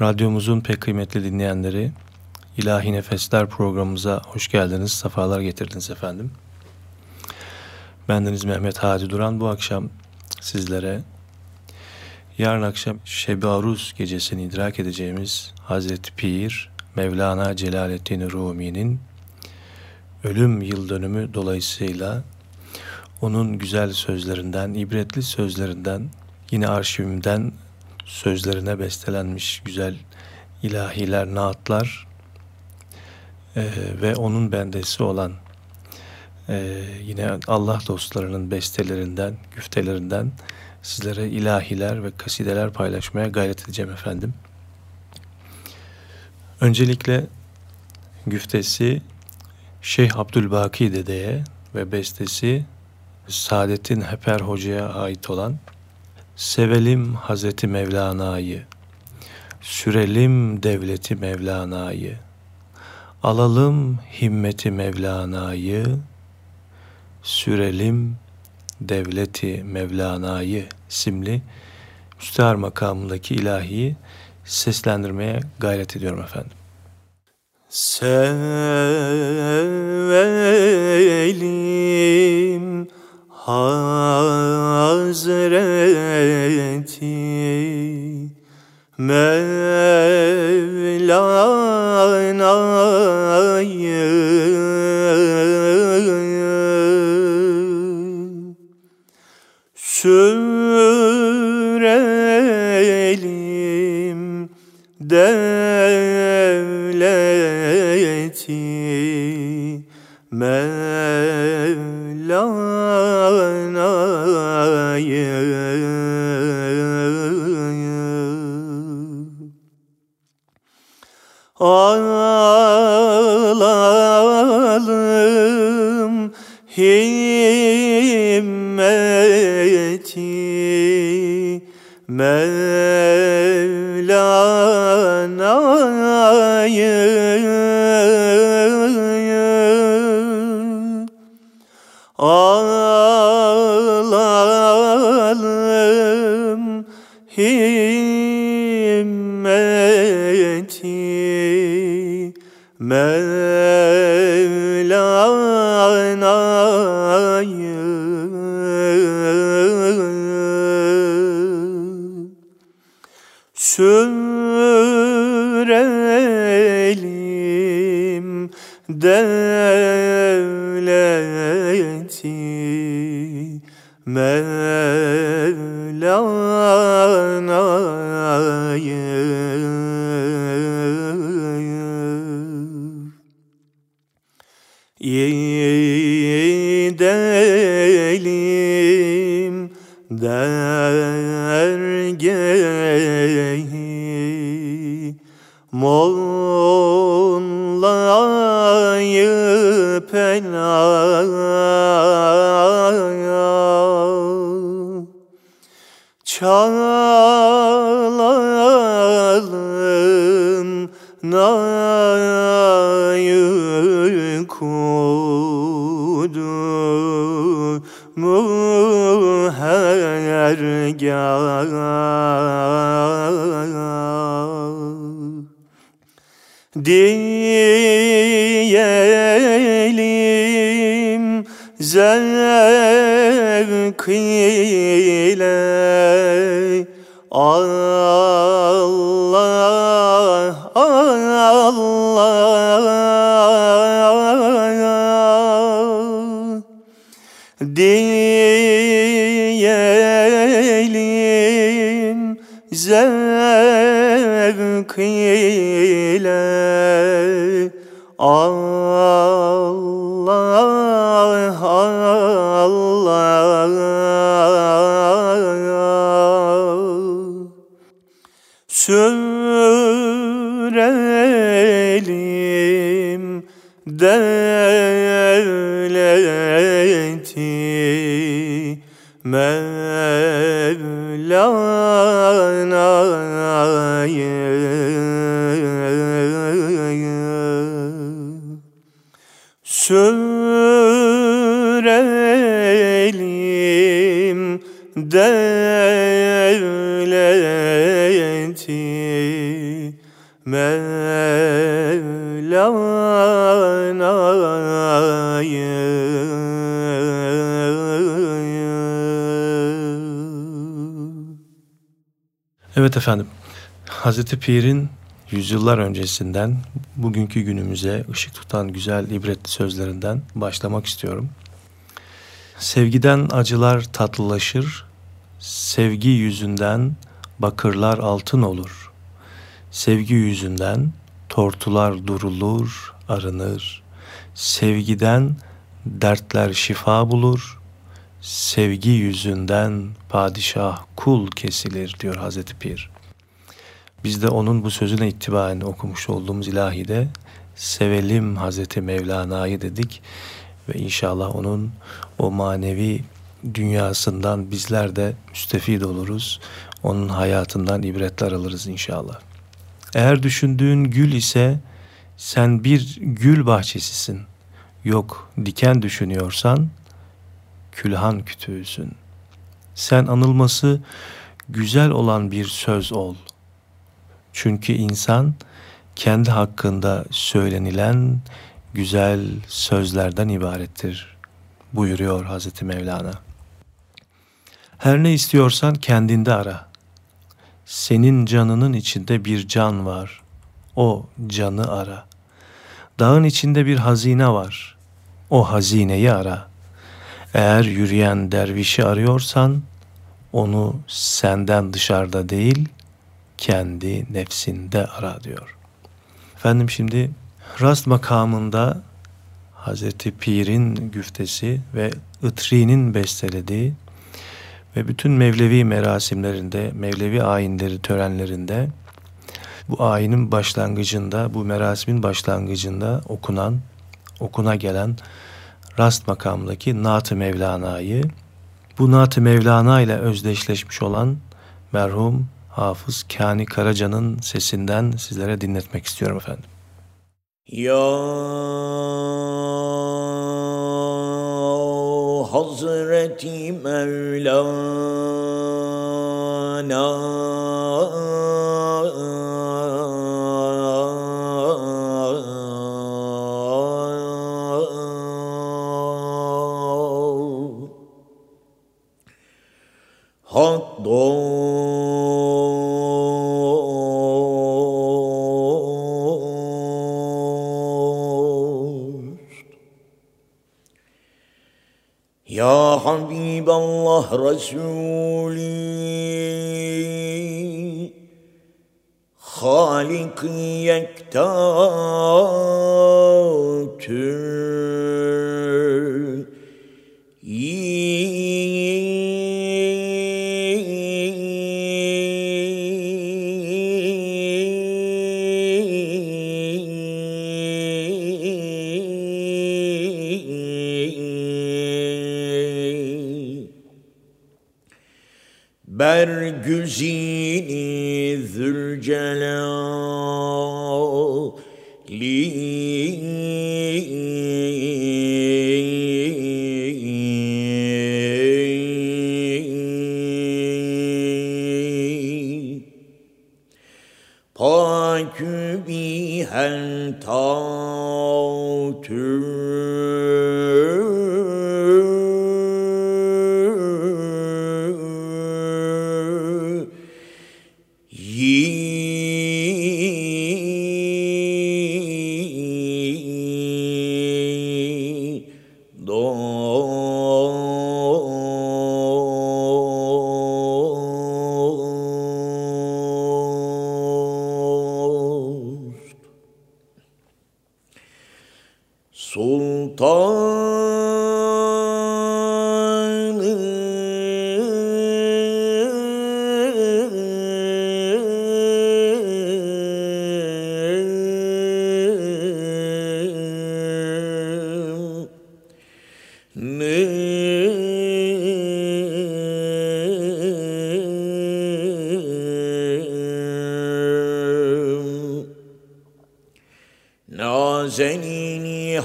Radyomuzun pek kıymetli dinleyenleri, İlahi Nefesler programımıza hoş geldiniz, sefalar getirdiniz efendim. Bendeniz Mehmet Hadi Duran bu akşam sizlere yarın akşam Şebi Aruz gecesini idrak edeceğimiz Hazreti Pir Mevlana Celaleddin Rumi'nin ölüm yıl dönümü dolayısıyla onun güzel sözlerinden, ibretli sözlerinden, yine arşivimden sözlerine bestelenmiş güzel ilahiler, naatlar e, ve onun bendesi olan e, yine Allah dostlarının bestelerinden, güftelerinden sizlere ilahiler ve kasideler paylaşmaya gayret edeceğim efendim. Öncelikle güftesi Şeyh Abdülbaki dedeye ve bestesi Saadettin Heper Hoca'ya ait olan Sevelim Hazreti Mevlana'yı, sürelim devleti Mevlana'yı, alalım himmeti Mevlana'yı, sürelim devleti Mevlana'yı simli müstehar makamındaki ilahiyi seslendirmeye gayret ediyorum efendim. Sevelim Hazreti Mevlana'yı sürelim Mevlana'yı. alalım diyelim zevk ile Allah Allah diyelim zevk ile Allah Allah sürelim devleti Mevlana'yı sürelim devleti Evet efendim. Hazreti Pir'in yüzyıllar öncesinden bugünkü günümüze ışık tutan güzel ibretli sözlerinden başlamak istiyorum. Sevgiden acılar tatlılaşır, sevgi yüzünden bakırlar altın olur. Sevgi yüzünden tortular durulur, arınır. Sevgiden dertler şifa bulur. Sevgi yüzünden padişah kul kesilir diyor Hazreti Pir. Biz de onun bu sözüne itibaren okumuş olduğumuz ilahide sevelim Hazreti Mevlana'yı dedik ve inşallah onun o manevi dünyasından bizler de müstefid oluruz. Onun hayatından ibretler alırız inşallah. Eğer düşündüğün gül ise sen bir gül bahçesisin. Yok diken düşünüyorsan külhan kütüğüsün. Sen anılması güzel olan bir söz ol. Çünkü insan kendi hakkında söylenilen güzel sözlerden ibarettir buyuruyor Hazreti Mevlana. Her ne istiyorsan kendinde ara. Senin canının içinde bir can var. O canı ara. Dağın içinde bir hazine var. O hazineyi ara. Eğer yürüyen dervişi arıyorsan onu senden dışarıda değil kendi nefsinde ara diyor. Efendim şimdi rast makamında Hazreti Pir'in güftesi ve Itri'nin bestelediği ve bütün Mevlevi merasimlerinde, Mevlevi ayinleri, törenlerinde bu ayinin başlangıcında, bu merasimin başlangıcında okunan, okuna gelen rast makamındaki Naat-ı Mevlana'yı bu Naat-ı Mevlana ile özdeşleşmiş olan merhum Hafız Kani Karaca'nın sesinden sizlere dinletmek istiyorum efendim. Ya Hazreti Mevlana حبيب الله رسولي. خالقي يكتاتر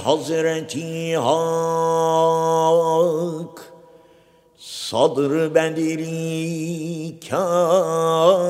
Hazreti Hak Sadr bedri kain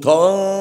sultan.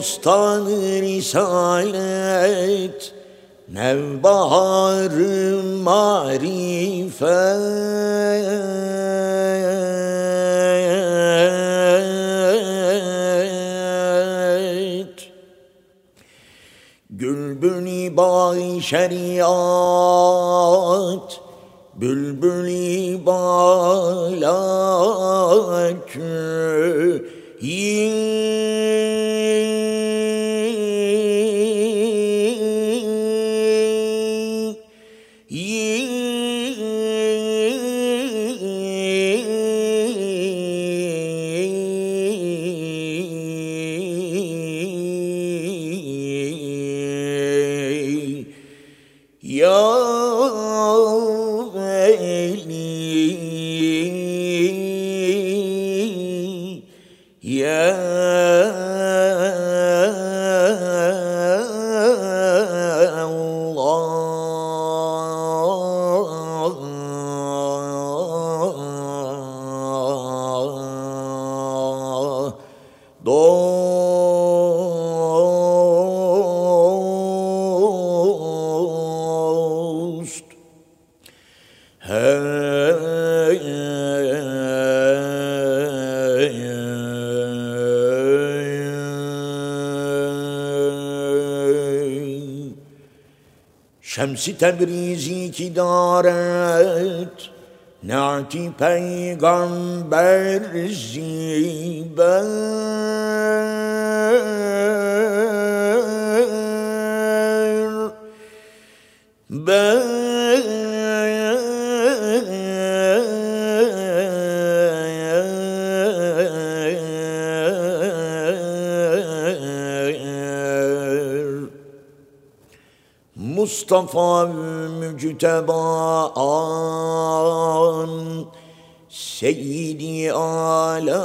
Bostanı risalet Nevbaharı marifet. Gülbülü bağ şeriat Şemsi Tebrizi ki daret Nati peygamber ziber Mustafa mücteba an Seyyidi ala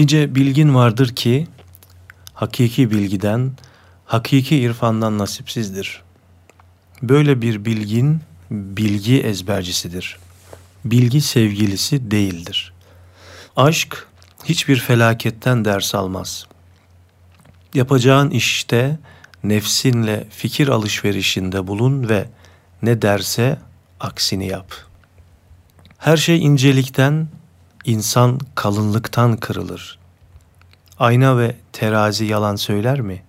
Nice bilgin vardır ki hakiki bilgiden, hakiki irfandan nasipsizdir. Böyle bir bilgin bilgi ezbercisidir. Bilgi sevgilisi değildir. Aşk hiçbir felaketten ders almaz. Yapacağın işte nefsinle fikir alışverişinde bulun ve ne derse aksini yap. Her şey incelikten, İnsan kalınlıktan kırılır. Ayna ve terazi yalan söyler mi?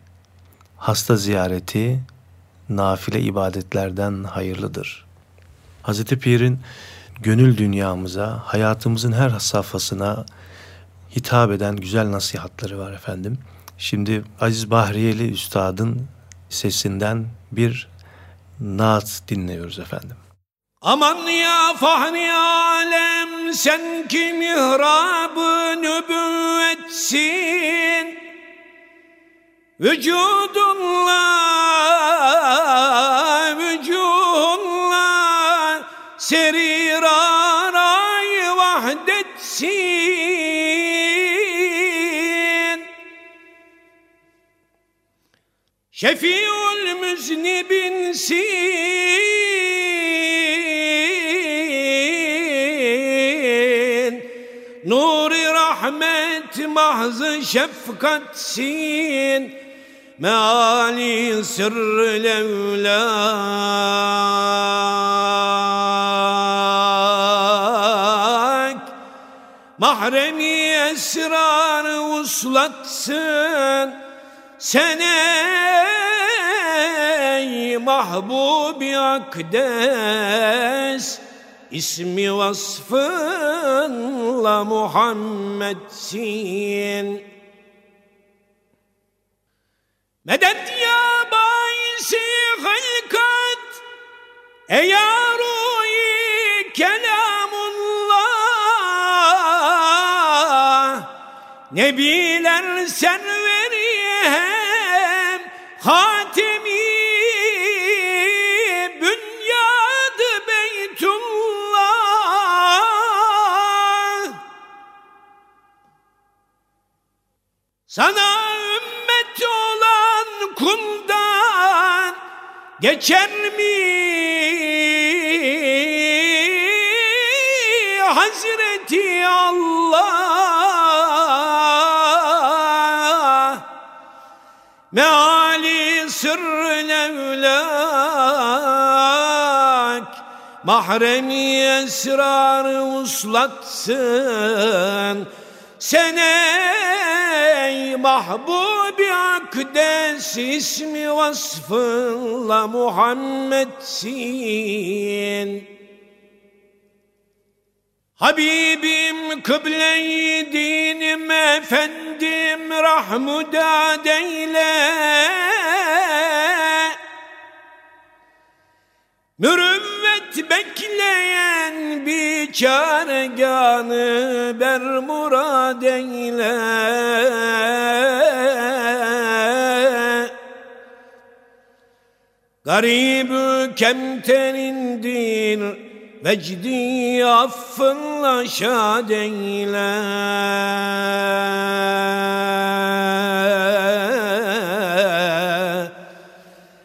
Hasta ziyareti nafile ibadetlerden hayırlıdır. Hz. Pir'in gönül dünyamıza, hayatımızın her safhasına hitap eden güzel nasihatları var efendim. Şimdi Aziz Bahriyeli Üstad'ın sesinden bir naat dinliyoruz efendim. Aman ya fahri alem sen ki mihrabı nübüvvetsin. Vücudunla vücudunla serir aray vahdetsin. Şefiül müznibinsin mahz şefkatsin meali sırrı levlak mahremi esrarı uslatsın. Sen ey mahbubi akdes İsmi vasfınla Muhammedsin. Medet ya baisi halkat Eya ruhi kelamullah. Nebiler serveri hem hatimi Sana ümmet olan kuldan geçer mi? Hazreti Allah Meali sırrın evlak Mahremi esrarı uslatsın Sen ey mahbubi akdes ismi vasfınla Muhammedsin. Habibim kıble-i dinim efendim rahmudad eyle. Mürüvvet bekleyen bir çareganı ber murad eyle. Garibü kemterindir Vecdi affınla şad eyle.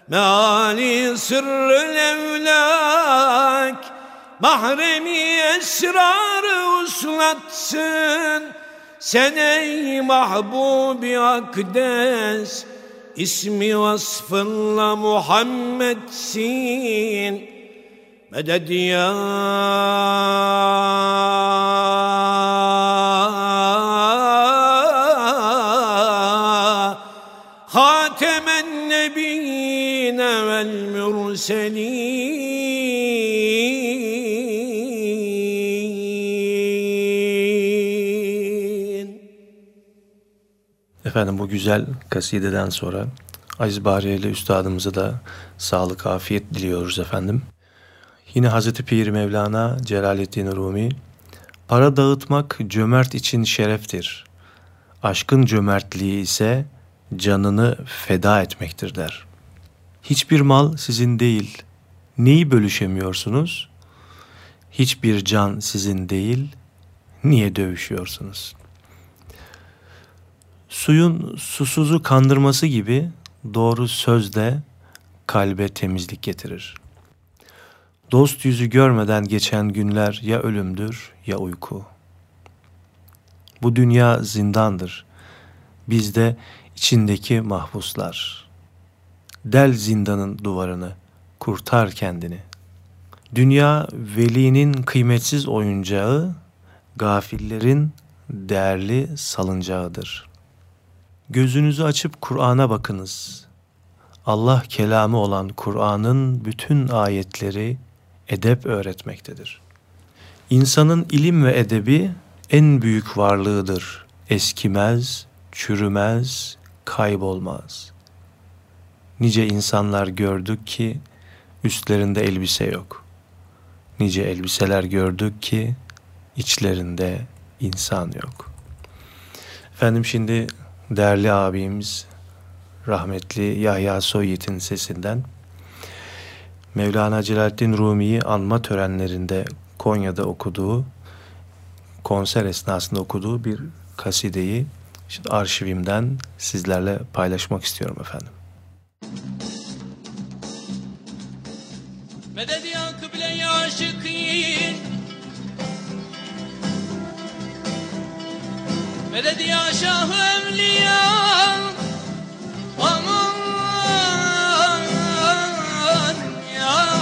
Meali sırrı evlak Mahremi esrarı uslatsın. Sen ey mahbubi akdes İsmi vasfınla Muhammed'sin. Medet ya Hatemen nebiyine vel mürselin. Efendim bu güzel kasideden sonra Aziz Bahriyeli Üstadımıza da sağlık, afiyet diliyoruz efendim. Yine Hazreti Pir Mevlana Celaleddin Rumi Para dağıtmak cömert için şereftir. Aşkın cömertliği ise canını feda etmektir der. Hiçbir mal sizin değil. Neyi bölüşemiyorsunuz? Hiçbir can sizin değil. Niye dövüşüyorsunuz? Suyun susuzu kandırması gibi doğru söz de kalbe temizlik getirir.'' Dost yüzü görmeden geçen günler ya ölümdür ya uyku. Bu dünya zindandır. Biz de içindeki mahpuslar. Del zindanın duvarını, kurtar kendini. Dünya velinin kıymetsiz oyuncağı, gafillerin değerli salıncağıdır. Gözünüzü açıp Kur'an'a bakınız. Allah kelamı olan Kur'an'ın bütün ayetleri edep öğretmektedir. İnsanın ilim ve edebi en büyük varlığıdır. Eskimez, çürümez, kaybolmaz. Nice insanlar gördük ki üstlerinde elbise yok. Nice elbiseler gördük ki içlerinde insan yok. Efendim şimdi değerli abimiz rahmetli Yahya Soyit'in sesinden Mevlana Celaleddin Rumi'yi anma törenlerinde Konya'da okuduğu, konser esnasında okuduğu bir kasideyi şimdi arşivimden sizlerle paylaşmak istiyorum efendim. Meded ya şah evliya Aman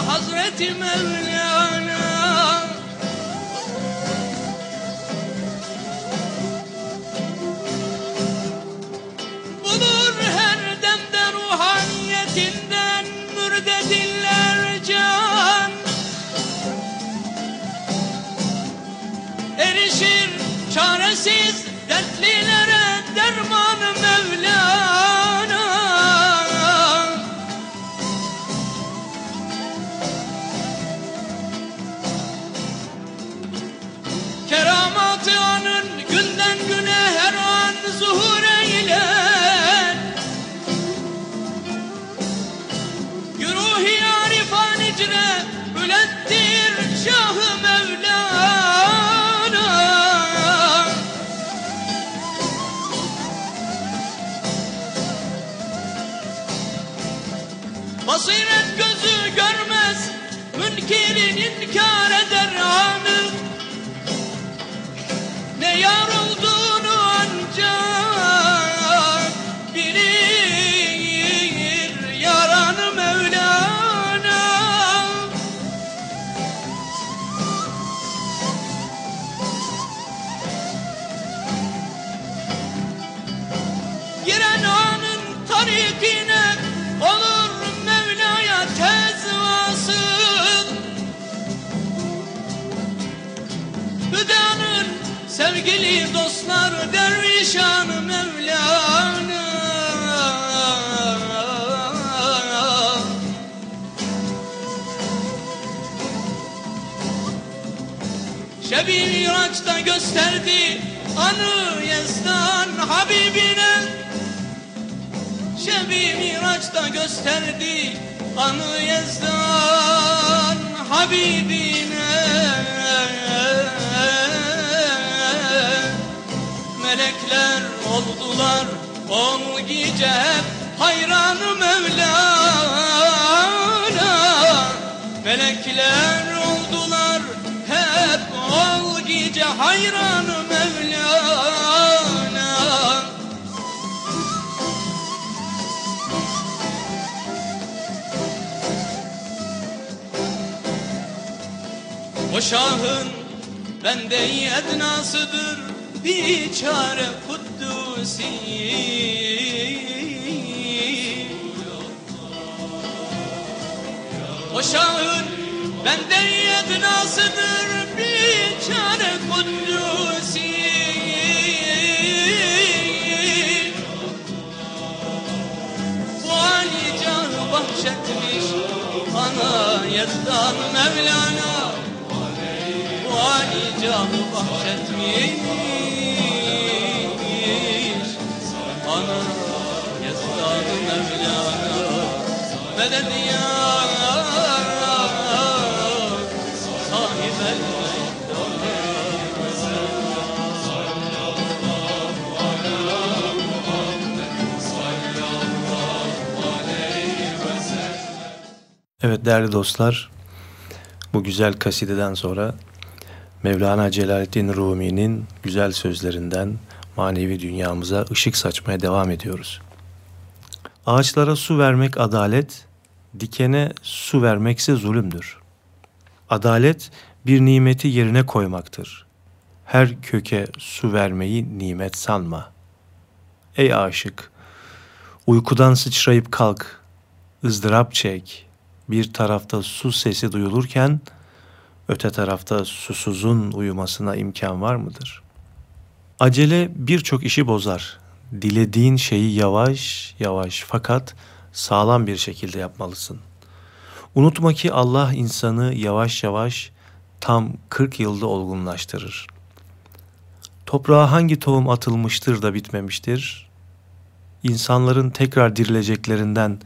Hazreti Mevlana. Bulur her demde ruhaniyetinden mürde diller can. Erişir çaresiz dertlilere derman Mevlana. Keramatı anın günden güne dervişan Mevlana. Şebi Miraç'ta gösterdi anı Yezdan Habibine. Şebi Miraç'ta gösterdi anı Yezdan Habibine oldular. On gece hayranı Mevlana. Melekler oldular. Hep ol gece hayranı Mevlana. O şahın bende ednasıdır biçare O şahın bende ednasıdır biçare kuddusi Bu Ali canı bahşetmiş ana yezdan Mevlana. Bu Ali canı bahşetmiş Evet değerli dostlar, bu güzel kasideden sonra Mevlana Celaleddin Rumi'nin güzel sözlerinden manevi dünyamıza ışık saçmaya devam ediyoruz. Ağaçlara su vermek adalet, dikene su vermekse zulümdür. Adalet bir nimeti yerine koymaktır. Her köke su vermeyi nimet sanma. Ey aşık, uykudan sıçrayıp kalk, ızdırap çek, bir tarafta su sesi duyulurken öte tarafta susuzun uyumasına imkan var mıdır? Acele birçok işi bozar. Dilediğin şeyi yavaş yavaş fakat sağlam bir şekilde yapmalısın. Unutma ki Allah insanı yavaş yavaş tam 40 yılda olgunlaştırır. Toprağa hangi tohum atılmıştır da bitmemiştir? İnsanların tekrar dirileceklerinden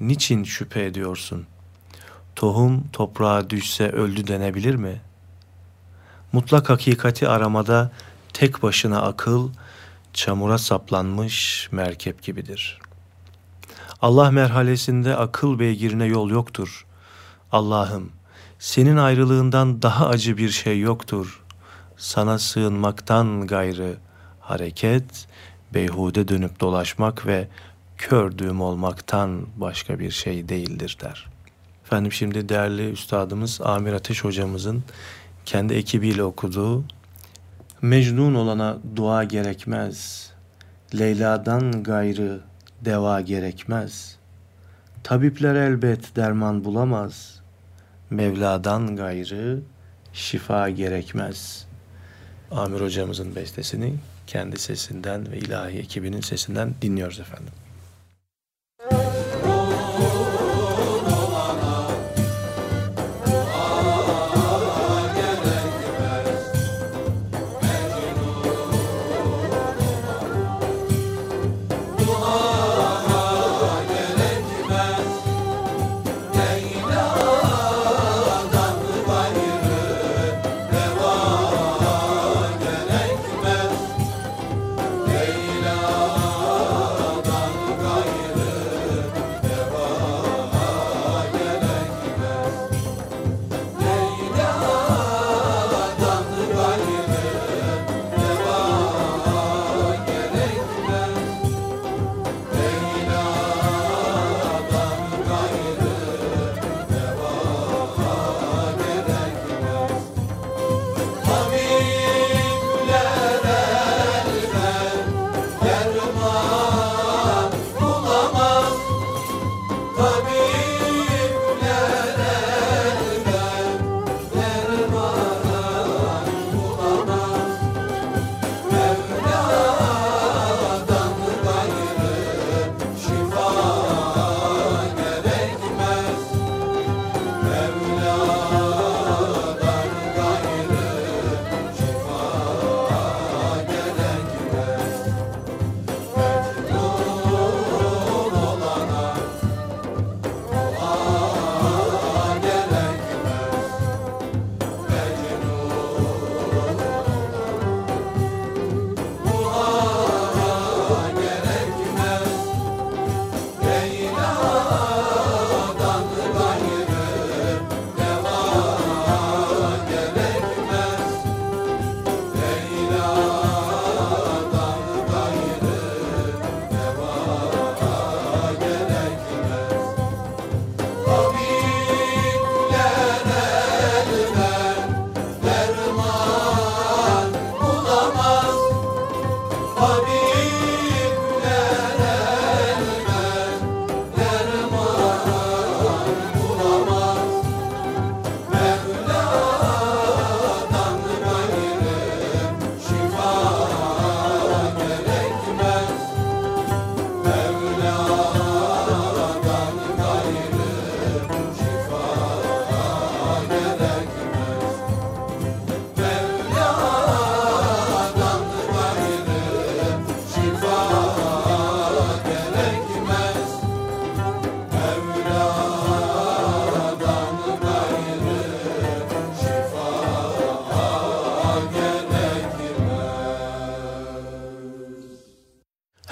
niçin şüphe ediyorsun? Tohum toprağa düşse öldü denebilir mi? Mutlak hakikati aramada tek başına akıl çamura saplanmış merkep gibidir. Allah merhalesinde akıl beygirine yol yoktur. Allah'ım senin ayrılığından daha acı bir şey yoktur. Sana sığınmaktan gayrı hareket, beyhude dönüp dolaşmak ve kör düğüm olmaktan başka bir şey değildir der. Efendim şimdi değerli üstadımız Amir Ateş hocamızın kendi ekibiyle okuduğu Mecnun olana dua gerekmez, Leyla'dan gayrı deva gerekmez. Tabipler elbet derman bulamaz, Mevla'dan gayrı şifa gerekmez. Amir hocamızın bestesini kendi sesinden ve ilahi ekibinin sesinden dinliyoruz efendim.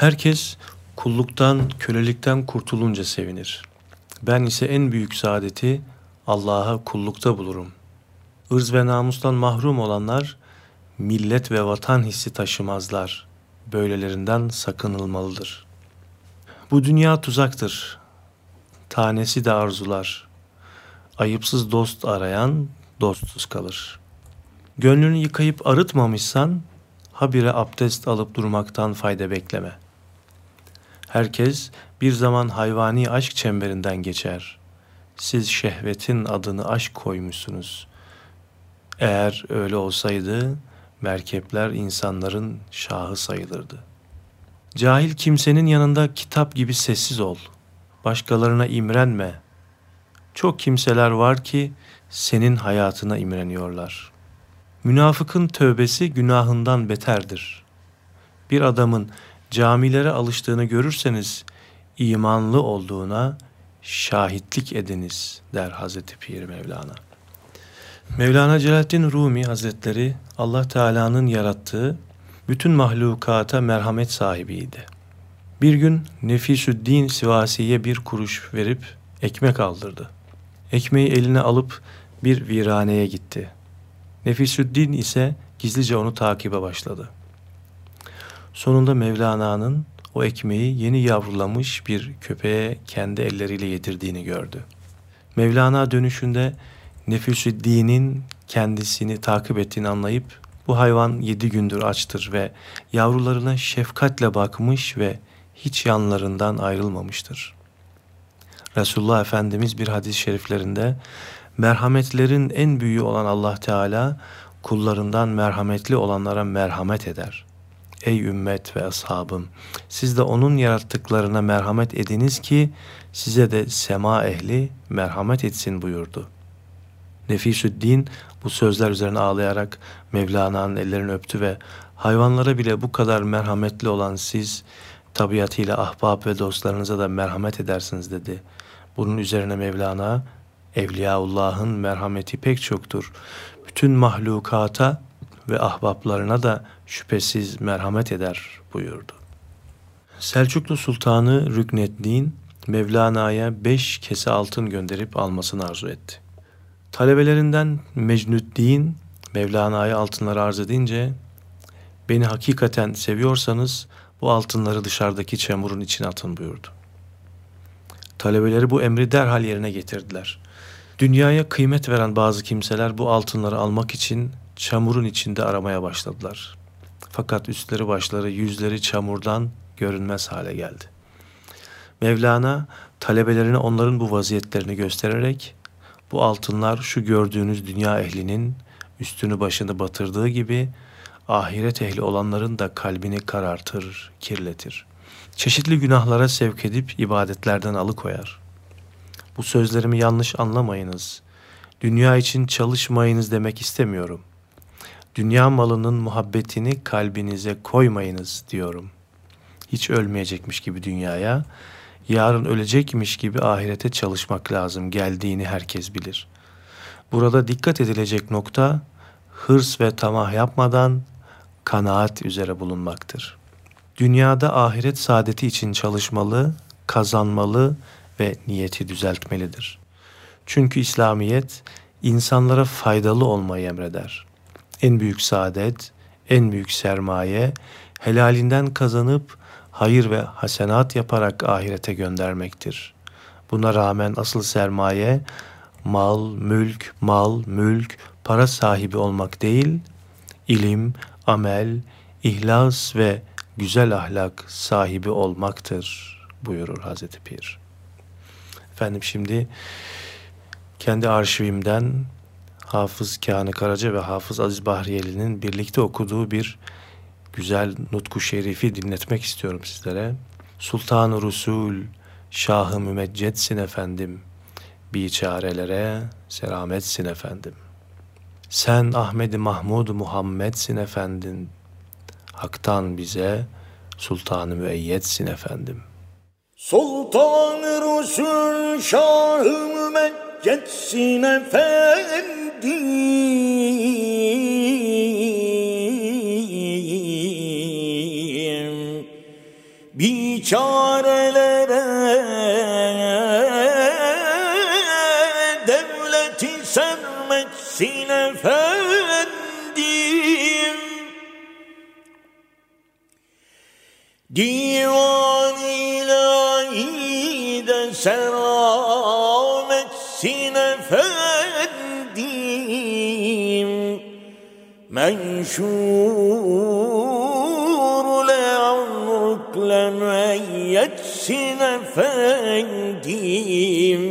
Herkes kulluktan, kölelikten kurtulunca sevinir. Ben ise en büyük saadeti Allah'a kullukta bulurum. Irz ve namustan mahrum olanlar millet ve vatan hissi taşımazlar. Böylelerinden sakınılmalıdır. Bu dünya tuzaktır. Tanesi de arzular. Ayıpsız dost arayan dostsuz kalır. Gönlünü yıkayıp arıtmamışsan habire abdest alıp durmaktan fayda bekleme. Herkes bir zaman hayvani aşk çemberinden geçer. Siz şehvetin adını aşk koymuşsunuz. Eğer öyle olsaydı merkepler insanların şahı sayılırdı. Cahil kimsenin yanında kitap gibi sessiz ol. Başkalarına imrenme. Çok kimseler var ki senin hayatına imreniyorlar. Münafıkın tövbesi günahından beterdir. Bir adamın camilere alıştığını görürseniz imanlı olduğuna şahitlik ediniz der Hazreti Pir Mevlana. Mevlana Celaleddin Rumi Hazretleri Allah Teala'nın yarattığı bütün mahlukata merhamet sahibiydi. Bir gün Nefisüddin Sivasi'ye bir kuruş verip ekmek aldırdı. Ekmeği eline alıp bir viraneye gitti. Nefisüddin ise gizlice onu takibe başladı. Sonunda Mevlana'nın o ekmeği yeni yavrulamış bir köpeğe kendi elleriyle yedirdiğini gördü. Mevlana dönüşünde Nefisüddin'in kendisini takip ettiğini anlayıp bu hayvan yedi gündür açtır ve yavrularına şefkatle bakmış ve hiç yanlarından ayrılmamıştır. Resulullah Efendimiz bir hadis-i şeriflerinde merhametlerin en büyüğü olan Allah Teala kullarından merhametli olanlara merhamet eder. Ey ümmet ve ashabım siz de onun yarattıklarına merhamet ediniz ki size de sema ehli merhamet etsin buyurdu. Nefisüddin bu sözler üzerine ağlayarak Mevlana'nın ellerini öptü ve hayvanlara bile bu kadar merhametli olan siz tabiatıyla ahbap ve dostlarınıza da merhamet edersiniz dedi. Bunun üzerine Mevlana Evliyaullah'ın merhameti pek çoktur. Bütün mahlukata ve ahbaplarına da şüphesiz merhamet eder buyurdu. Selçuklu Sultanı Rükneddin Mevlana'ya beş kese altın gönderip almasını arzu etti. Talebelerinden Mecnüddin Mevlana'ya altınları arz edince beni hakikaten seviyorsanız bu altınları dışarıdaki çamurun içine atın buyurdu. Talebeleri bu emri derhal yerine getirdiler. Dünyaya kıymet veren bazı kimseler bu altınları almak için çamurun içinde aramaya başladılar. Fakat üstleri başları yüzleri çamurdan görünmez hale geldi. Mevlana talebelerine onların bu vaziyetlerini göstererek bu altınlar şu gördüğünüz dünya ehlinin üstünü başını batırdığı gibi ahiret ehli olanların da kalbini karartır, kirletir. Çeşitli günahlara sevk edip ibadetlerden alıkoyar. Bu sözlerimi yanlış anlamayınız. Dünya için çalışmayınız demek istemiyorum. Dünya malının muhabbetini kalbinize koymayınız diyorum. Hiç ölmeyecekmiş gibi dünyaya, yarın ölecekmiş gibi ahirete çalışmak lazım geldiğini herkes bilir. Burada dikkat edilecek nokta hırs ve tamah yapmadan kanaat üzere bulunmaktır. Dünyada ahiret saadeti için çalışmalı, kazanmalı ve niyeti düzeltmelidir. Çünkü İslamiyet insanlara faydalı olmayı emreder. En büyük saadet, en büyük sermaye helalinden kazanıp hayır ve hasenat yaparak ahirete göndermektir. Buna rağmen asıl sermaye mal, mülk, mal, mülk, para sahibi olmak değil, ilim, amel, ihlas ve güzel ahlak sahibi olmaktır buyurur Hazreti Pir. Efendim şimdi kendi arşivimden Hafız Kâni Karaca ve Hafız Aziz Bahriyeli'nin birlikte okuduğu bir güzel nutku şerifi dinletmek istiyorum sizlere. Sultan-ı Rusul, Şah-ı Mümeccetsin efendim, biçarelere selametsin efendim. Sen Ahmed-i Mahmud Muhammed'sin efendim, haktan bize Sultan-ı Müeyyedsin efendim. Sultan-ı Resul Şah-ı Mümeccetsin efendim biçarelere devleti sermetsin efendim. Divan ilahi de selam menşur le amruk le müeyyetsin efendim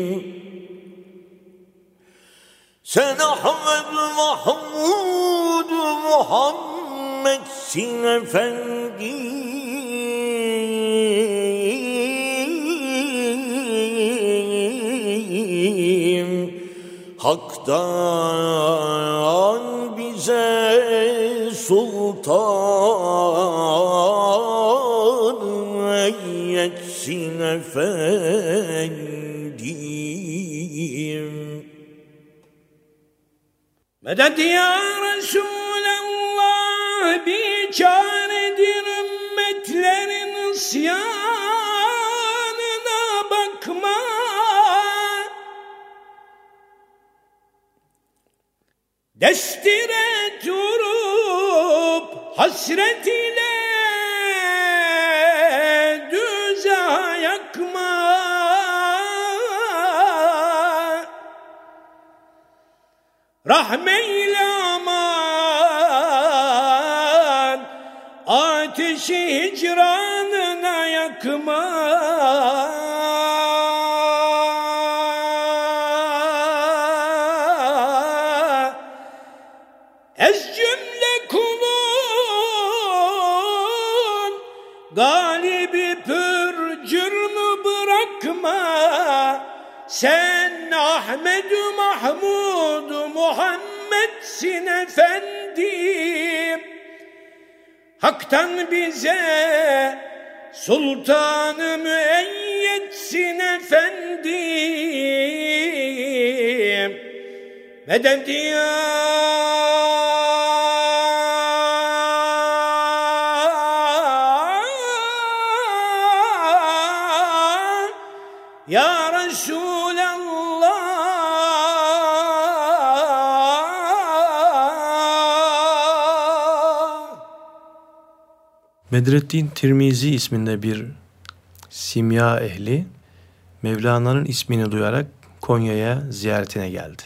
sen Ahmet Mahmud Muhammed'sin efendim Hak'tan bize sultan eyyetsin efendim. Medet ya Resulallah bir çaredir ümmetlerin isyanına Destire durup hasret ile düze yakma. Rahmeyle aman Ateşi hicranına yakma Ahmed Mahmud Muhammed'sin efendim Hak'tan bize Sultanı müeyyetsin efendim Medet ya Bedrettin Tirmizi isminde bir simya ehli Mevlana'nın ismini duyarak Konya'ya ziyaretine geldi.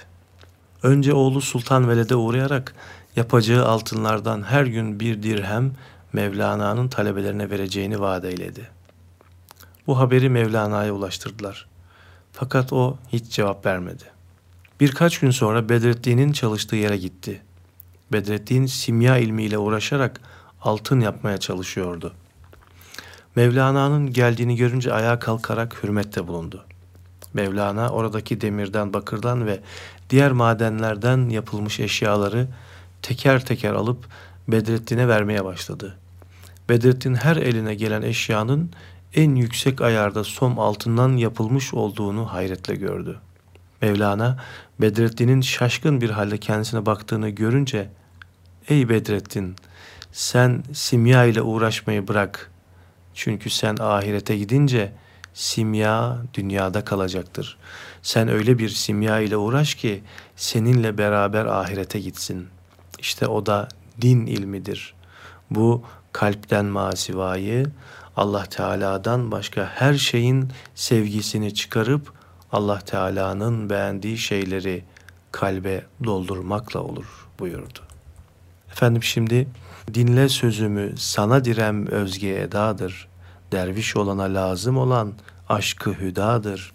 Önce oğlu Sultan Veled'e uğrayarak yapacağı altınlardan her gün bir dirhem Mevlana'nın talebelerine vereceğini vaat eyledi. Bu haberi Mevlana'ya ulaştırdılar. Fakat o hiç cevap vermedi. Birkaç gün sonra Bedrettin'in çalıştığı yere gitti. Bedrettin simya ilmiyle uğraşarak altın yapmaya çalışıyordu. Mevlana'nın geldiğini görünce ayağa kalkarak hürmette bulundu. Mevlana oradaki demirden, bakırdan ve diğer madenlerden yapılmış eşyaları teker teker alıp Bedrettin'e vermeye başladı. Bedrettin her eline gelen eşyanın en yüksek ayarda som altından yapılmış olduğunu hayretle gördü. Mevlana Bedrettin'in şaşkın bir halde kendisine baktığını görünce "Ey Bedrettin, sen simya ile uğraşmayı bırak. Çünkü sen ahirete gidince simya dünyada kalacaktır. Sen öyle bir simya ile uğraş ki seninle beraber ahirete gitsin. İşte o da din ilmidir. Bu kalpten masivayı Allah Teala'dan başka her şeyin sevgisini çıkarıp Allah Teala'nın beğendiği şeyleri kalbe doldurmakla olur buyurdu. Efendim şimdi dinle sözümü sana direm özge edadır. Derviş olana lazım olan aşkı hüdadır.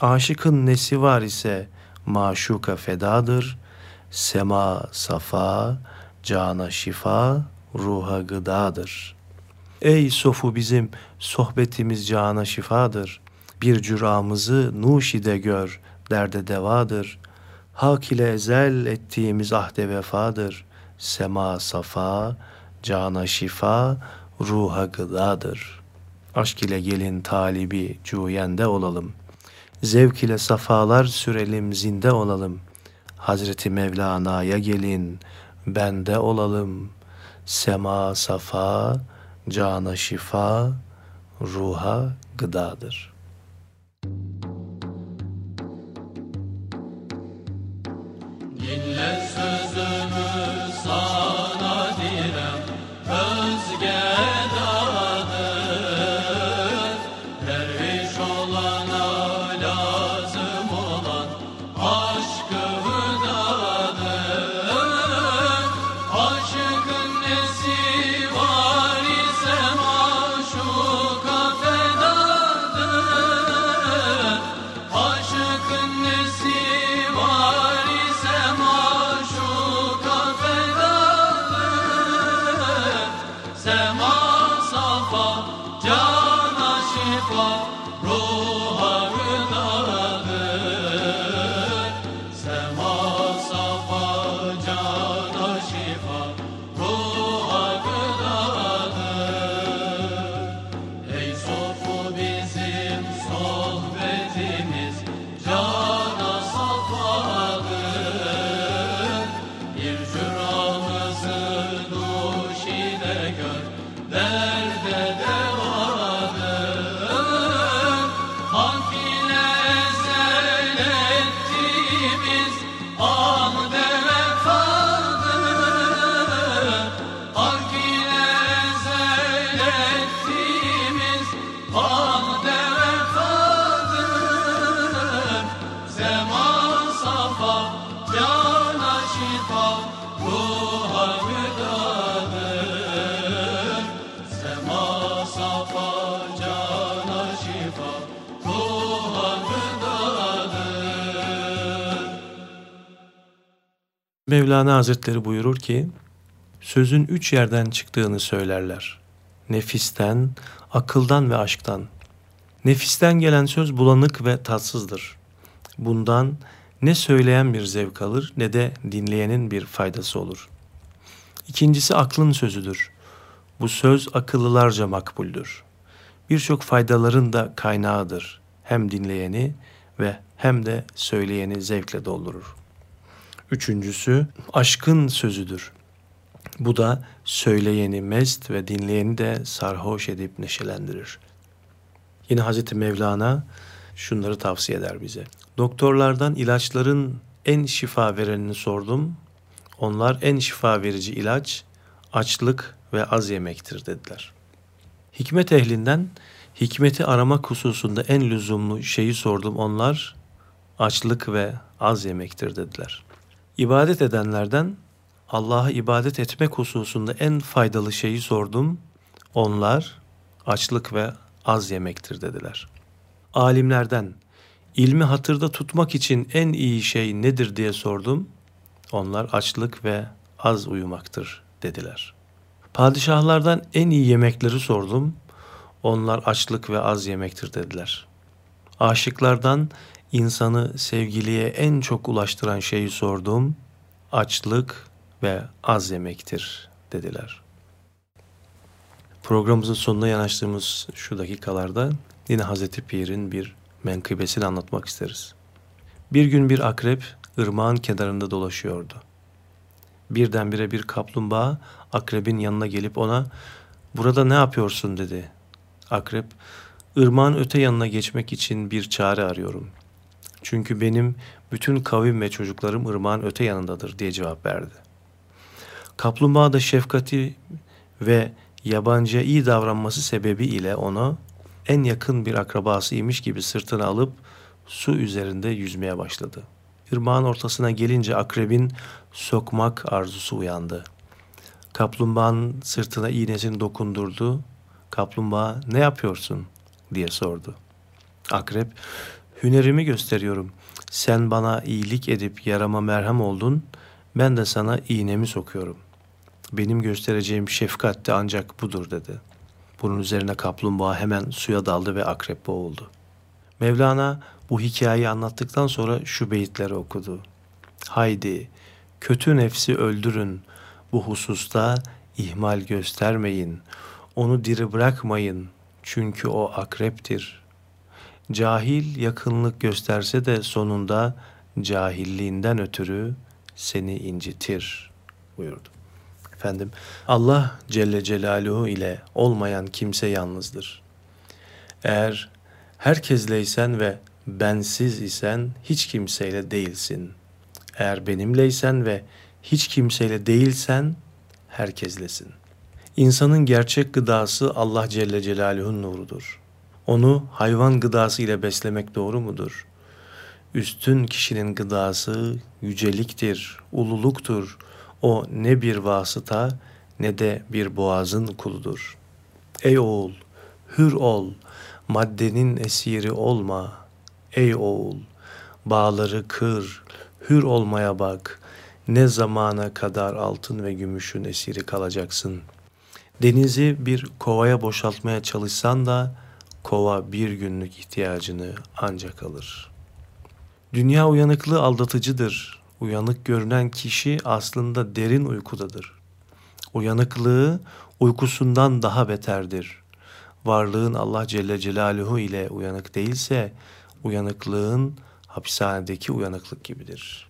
Aşıkın nesi var ise maşuka fedadır. Sema safa, cana şifa, ruha gıdadır. Ey sofu bizim sohbetimiz cana şifadır. Bir cüramızı nuşide gör, derde devadır. Hak ile ezel ettiğimiz ahde vefadır. Sema safa, cana şifa, ruha gıdadır. Aşk ile gelin talibi cuyende olalım. Zevk ile safalar sürelim zinde olalım. Hazreti Mevlana'ya gelin bende olalım. Sema safa, cana şifa, ruha gıdadır. Mevlana Hazretleri buyurur ki, sözün üç yerden çıktığını söylerler. Nefisten, akıldan ve aşktan. Nefisten gelen söz bulanık ve tatsızdır. Bundan ne söyleyen bir zevk alır ne de dinleyenin bir faydası olur. İkincisi aklın sözüdür. Bu söz akıllılarca makbuldür. Birçok faydaların da kaynağıdır. Hem dinleyeni ve hem de söyleyeni zevkle doldurur. Üçüncüsü aşkın sözüdür. Bu da söyleyeni mest ve dinleyeni de sarhoş edip neşelendirir. Yine Hazreti Mevlana şunları tavsiye eder bize. Doktorlardan ilaçların en şifa verenini sordum. Onlar en şifa verici ilaç açlık ve az yemektir dediler. Hikmet ehlinden hikmeti aramak hususunda en lüzumlu şeyi sordum. Onlar açlık ve az yemektir dediler. İbadet edenlerden Allah'a ibadet etmek hususunda en faydalı şeyi sordum. Onlar açlık ve az yemektir dediler. Alimlerden ilmi hatırda tutmak için en iyi şey nedir diye sordum. Onlar açlık ve az uyumaktır dediler. Padişahlardan en iyi yemekleri sordum. Onlar açlık ve az yemektir dediler. Aşıklardan insanı sevgiliye en çok ulaştıran şeyi sordum. Açlık ve az yemektir dediler. Programımızın sonuna yanaştığımız şu dakikalarda yine Hazreti Pir'in bir menkıbesini anlatmak isteriz. Bir gün bir akrep ırmağın kenarında dolaşıyordu. Birdenbire bir kaplumbağa akrebin yanına gelip ona "Burada ne yapıyorsun?" dedi. Akrep, "Irmağın öte yanına geçmek için bir çare arıyorum. Çünkü benim bütün kavim ve çocuklarım ırmağın öte yanındadır." diye cevap verdi. Kaplumbağa da şefkati ve yabancıya iyi davranması sebebiyle onu en yakın bir akrabasıymış gibi sırtına alıp su üzerinde yüzmeye başladı. Irmağın ortasına gelince akrebin sokmak arzusu uyandı. Kaplumbağanın sırtına iğnesini dokundurdu. Kaplumbağa ne yapıyorsun diye sordu. Akrep hünerimi gösteriyorum. Sen bana iyilik edip yarama merhem oldun. Ben de sana iğnemi sokuyorum. Benim göstereceğim şefkat de ancak budur dedi. Bunun üzerine kaplumbağa hemen suya daldı ve akrep boğuldu. Mevlana bu hikayeyi anlattıktan sonra şu beyitleri okudu. Haydi kötü nefsi öldürün, bu hususta ihmal göstermeyin, onu diri bırakmayın çünkü o akreptir. Cahil yakınlık gösterse de sonunda cahilliğinden ötürü seni incitir buyurdu. Efendim Allah Celle Celaluhu ile olmayan kimse yalnızdır. Eğer herkesleysen ve bensiz isen hiç kimseyle değilsin. Eğer benimleysen ve hiç kimseyle değilsen herkeslesin. İnsanın gerçek gıdası Allah Celle Celaluhu'nun nurudur. Onu hayvan gıdası ile beslemek doğru mudur? Üstün kişinin gıdası yüceliktir, ululuktur. O ne bir vasıta ne de bir boğazın kuludur. Ey oğul, hür ol, maddenin esiri olma. Ey oğul, bağları kır, hür olmaya bak. Ne zamana kadar altın ve gümüşün esiri kalacaksın. Denizi bir kovaya boşaltmaya çalışsan da kova bir günlük ihtiyacını ancak alır. Dünya uyanıklığı aldatıcıdır. Uyanık görünen kişi aslında derin uykudadır. Uyanıklığı uykusundan daha beterdir. Varlığın Allah Celle Celaluhu ile uyanık değilse uyanıklığın hapishanedeki uyanıklık gibidir.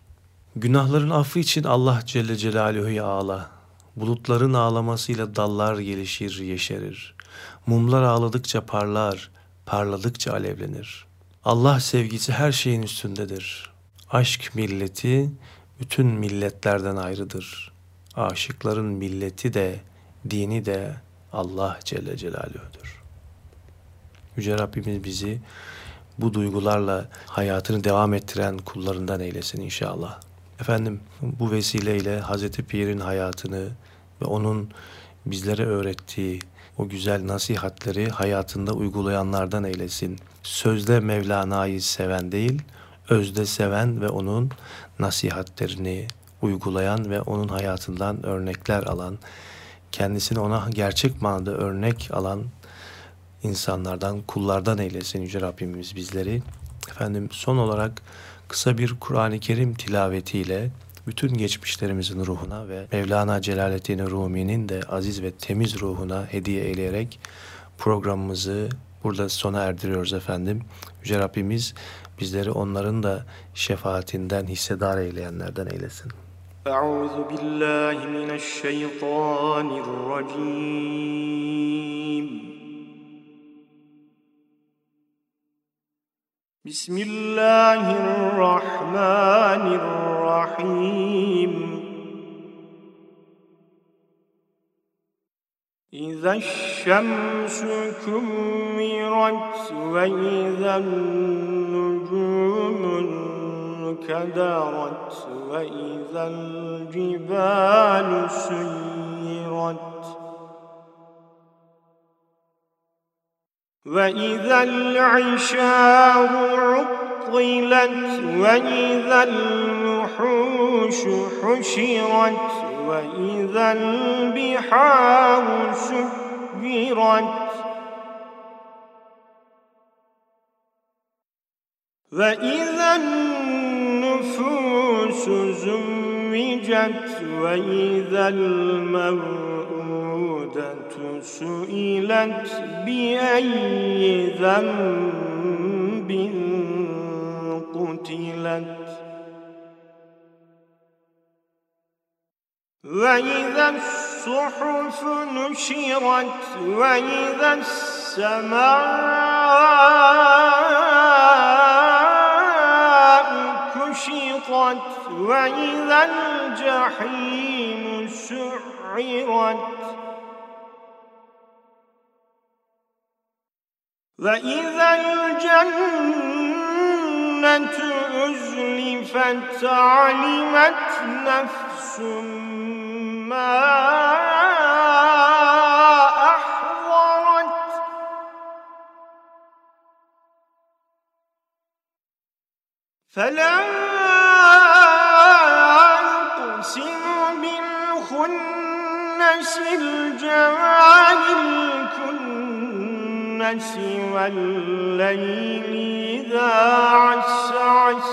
Günahların affı için Allah Celle Celaluhu'ya ağla. Bulutların ağlamasıyla dallar gelişir, yeşerir. Mumlar ağladıkça parlar, parladıkça alevlenir. Allah sevgisi her şeyin üstündedir. Aşk milleti bütün milletlerden ayrıdır. Aşıkların milleti de, dini de Allah Celle Celaluhu'dur. Yüce Rabbimiz bizi bu duygularla hayatını devam ettiren kullarından eylesin inşallah. Efendim bu vesileyle Hazreti Pir'in hayatını ve onun bizlere öğrettiği o güzel nasihatleri hayatında uygulayanlardan eylesin. Sözde Mevlana'yı seven değil, özde seven ve onun nasihatlerini uygulayan ve onun hayatından örnekler alan, kendisini ona gerçek manada örnek alan insanlardan, kullardan eylesin Yüce Rabbimiz bizleri. Efendim son olarak kısa bir Kur'an-ı Kerim tilavetiyle bütün geçmişlerimizin ruhuna ve Mevlana Celaleddin Rumi'nin de aziz ve temiz ruhuna hediye eyleyerek programımızı burada sona erdiriyoruz efendim. Yüce Rabbimiz bizleri onların da şefaatinden hissedar eyleyenlerden eylesin. أعوذ بالله من الشيطان الرجيم بسم الله الرحمن الرحيم. إذا الشمس كمرت وإذا النجوم انكدرت وإذا الجبال سيرت وإذا العشار عطلت وإذا الوحوش حشرت وإذا البحار سكرت وإذا النفوس زوجت وإذا الموءودة سئلت بأي ذنب قتلت. وإذا الصحف نشرت وإذا السماء كشطت وإذا الجحيم سعرت. وإذا الجنة أزلفت علمت نفس ما أحضرت فلا أقسم بالخنس الجوار الكنس والليل إذا عسعس.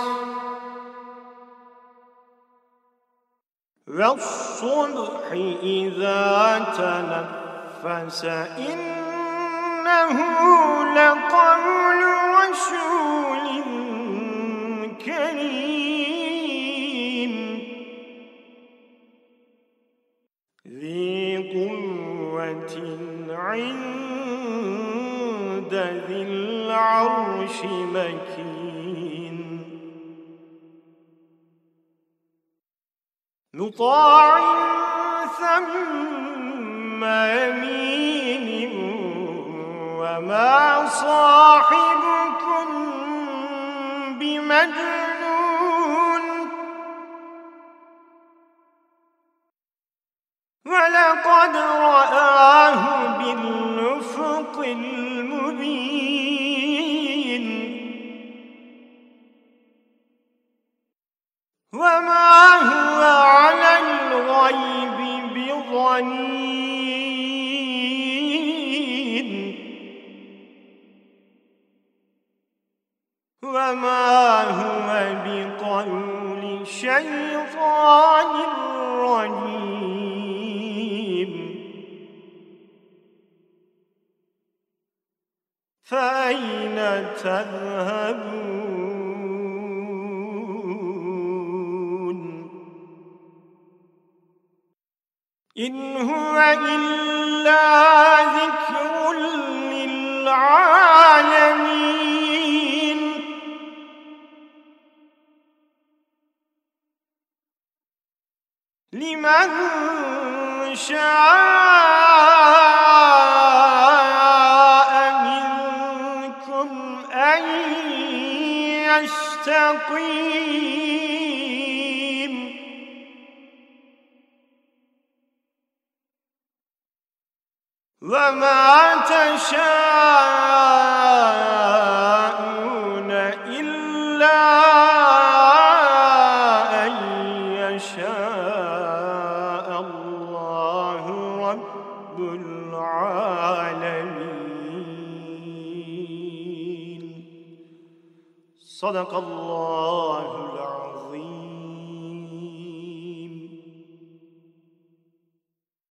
والصبح إذا تنفس إنه لقول رسول كريم. ذي قوة عند العرش مكين. مطاع ثم يمين وما صاحبكم بمجنون.